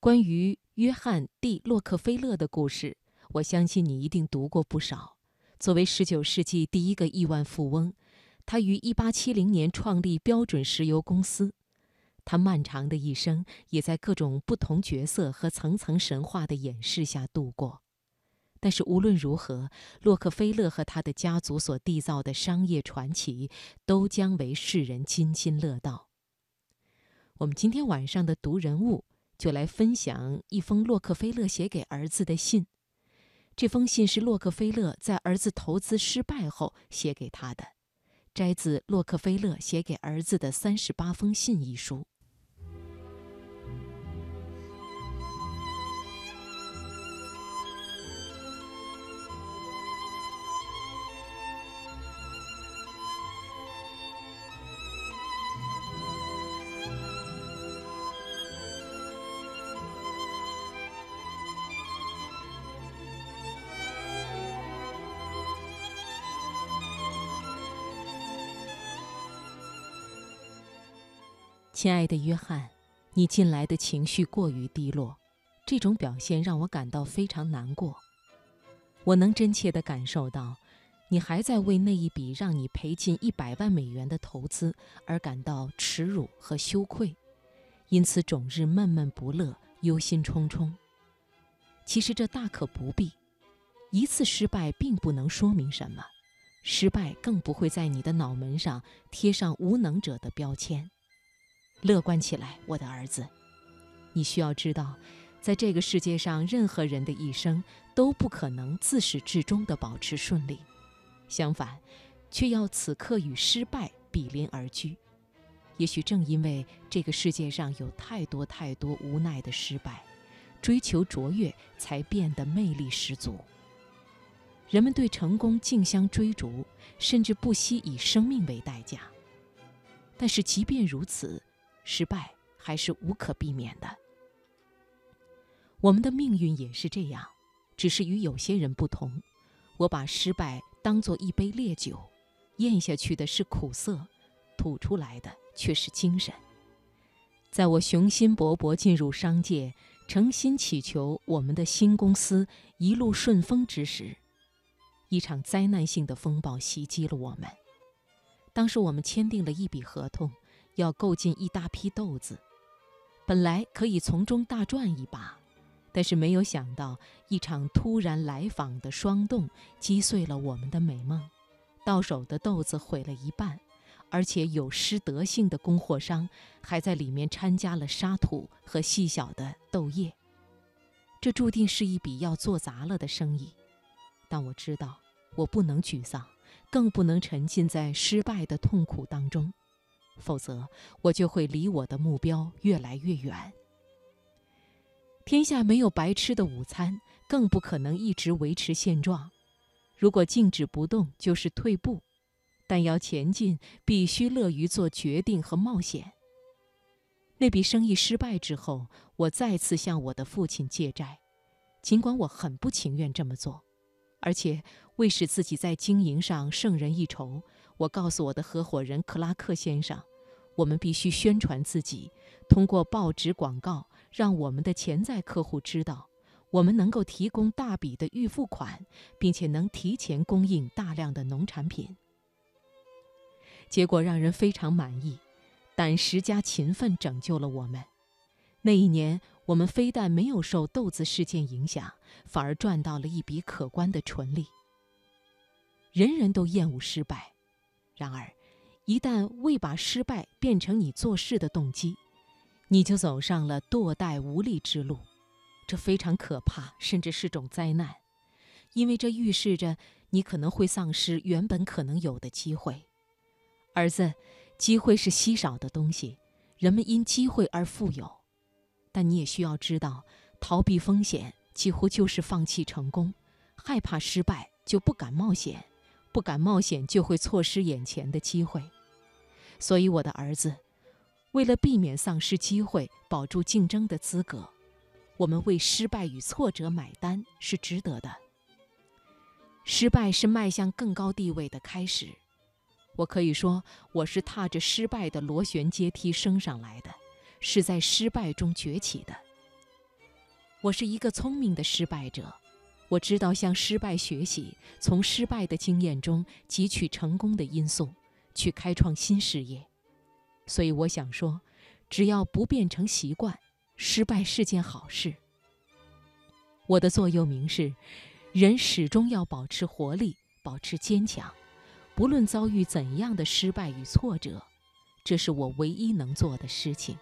关于约翰 ·D· 洛克菲勒的故事，我相信你一定读过不少。作为19世纪第一个亿万富翁，他于1870年创立标准石油公司。他漫长的一生也在各种不同角色和层层神话的掩饰下度过。但是无论如何，洛克菲勒和他的家族所缔造的商业传奇都将为世人津津乐道。我们今天晚上的读人物。就来分享一封洛克菲勒写给儿子的信。这封信是洛克菲勒在儿子投资失败后写给他的，摘自《洛克菲勒写给儿子的三十八封信》一书。亲爱的约翰，你近来的情绪过于低落，这种表现让我感到非常难过。我能真切地感受到，你还在为那一笔让你赔进一百万美元的投资而感到耻辱和羞愧，因此整日闷闷不乐、忧心忡忡。其实这大可不必，一次失败并不能说明什么，失败更不会在你的脑门上贴上无能者的标签。乐观起来，我的儿子。你需要知道，在这个世界上，任何人的一生都不可能自始至终地保持顺利，相反，却要此刻与失败比邻而居。也许正因为这个世界上有太多太多无奈的失败，追求卓越才变得魅力十足。人们对成功竞相追逐，甚至不惜以生命为代价。但是，即便如此，失败还是无可避免的。我们的命运也是这样，只是与有些人不同。我把失败当作一杯烈酒，咽下去的是苦涩，吐出来的却是精神。在我雄心勃勃进入商界，诚心祈求我们的新公司一路顺风之时，一场灾难性的风暴袭击了我们。当时我们签订了一笔合同。要购进一大批豆子，本来可以从中大赚一把，但是没有想到一场突然来访的霜冻击碎了我们的美梦，到手的豆子毁了一半，而且有失德性的供货商还在里面掺加了沙土和细小的豆叶，这注定是一笔要做砸了的生意。但我知道，我不能沮丧，更不能沉浸在失败的痛苦当中。否则，我就会离我的目标越来越远。天下没有白吃的午餐，更不可能一直维持现状。如果静止不动，就是退步；但要前进，必须乐于做决定和冒险。那笔生意失败之后，我再次向我的父亲借债，尽管我很不情愿这么做，而且为使自己在经营上胜人一筹。我告诉我的合伙人克拉克先生，我们必须宣传自己，通过报纸广告，让我们的潜在客户知道，我们能够提供大笔的预付款，并且能提前供应大量的农产品。结果让人非常满意，胆识加勤奋拯救了我们。那一年，我们非但没有受豆子事件影响，反而赚到了一笔可观的纯利。人人都厌恶失败。然而，一旦未把失败变成你做事的动机，你就走上了堕怠无力之路。这非常可怕，甚至是种灾难，因为这预示着你可能会丧失原本可能有的机会。儿子，机会是稀少的东西，人们因机会而富有，但你也需要知道，逃避风险几乎就是放弃成功，害怕失败就不敢冒险。不敢冒险，就会错失眼前的机会。所以，我的儿子，为了避免丧失机会，保住竞争的资格，我们为失败与挫折买单是值得的。失败是迈向更高地位的开始。我可以说，我是踏着失败的螺旋阶梯升上来的，是在失败中崛起的。我是一个聪明的失败者，我知道向失败学习，从失败的经验中汲取成功的因素，去开创新事业。所以我想说，只要不变成习惯，失败是件好事。我的座右铭是：人始终要保持活力，保持坚强，不论遭遇怎样的失败与挫折，这是我唯一能做的事情。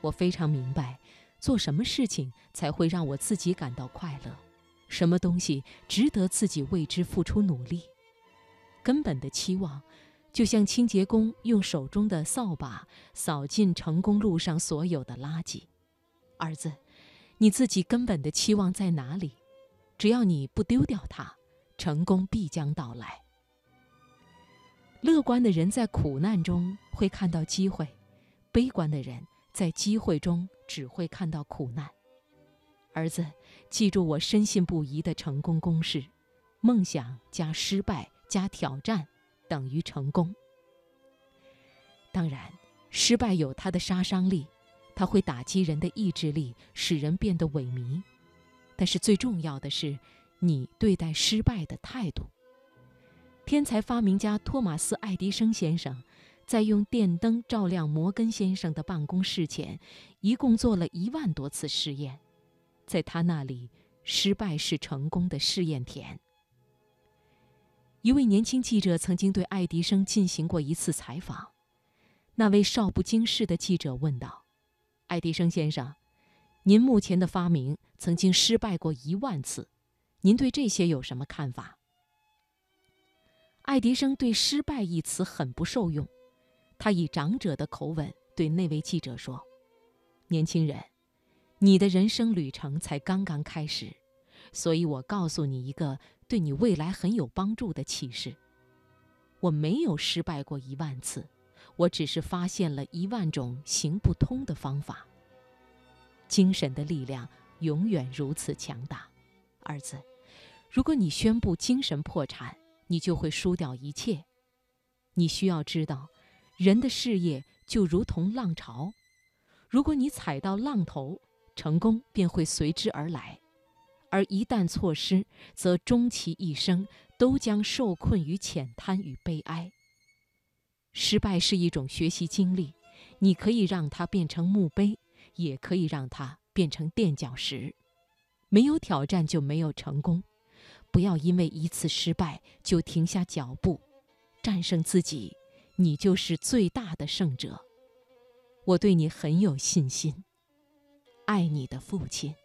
我非常明白。做什么事情才会让我自己感到快乐？什么东西值得自己为之付出努力？根本的期望，就像清洁工用手中的扫把扫尽成功路上所有的垃圾。儿子，你自己根本的期望在哪里？只要你不丢掉它，成功必将到来。乐观的人在苦难中会看到机会，悲观的人。在机会中只会看到苦难，儿子，记住我深信不疑的成功公式：梦想加失败加挑战等于成功。当然，失败有它的杀伤力，它会打击人的意志力，使人变得萎靡。但是最重要的是，你对待失败的态度。天才发明家托马斯·爱迪生先生。在用电灯照亮摩根先生的办公室前，一共做了一万多次试验。在他那里，失败是成功的试验田。一位年轻记者曾经对爱迪生进行过一次采访。那位少不经事的记者问道：“爱迪生先生，您目前的发明曾经失败过一万次，您对这些有什么看法？”爱迪生对“失败”一词很不受用。他以长者的口吻对那位记者说：“年轻人，你的人生旅程才刚刚开始，所以我告诉你一个对你未来很有帮助的启示。我没有失败过一万次，我只是发现了一万种行不通的方法。精神的力量永远如此强大，儿子。如果你宣布精神破产，你就会输掉一切。你需要知道。”人的事业就如同浪潮，如果你踩到浪头，成功便会随之而来；而一旦错失，则终其一生都将受困于浅滩与悲哀。失败是一种学习经历，你可以让它变成墓碑，也可以让它变成垫脚石。没有挑战就没有成功，不要因为一次失败就停下脚步，战胜自己。你就是最大的胜者，我对你很有信心。爱你的父亲。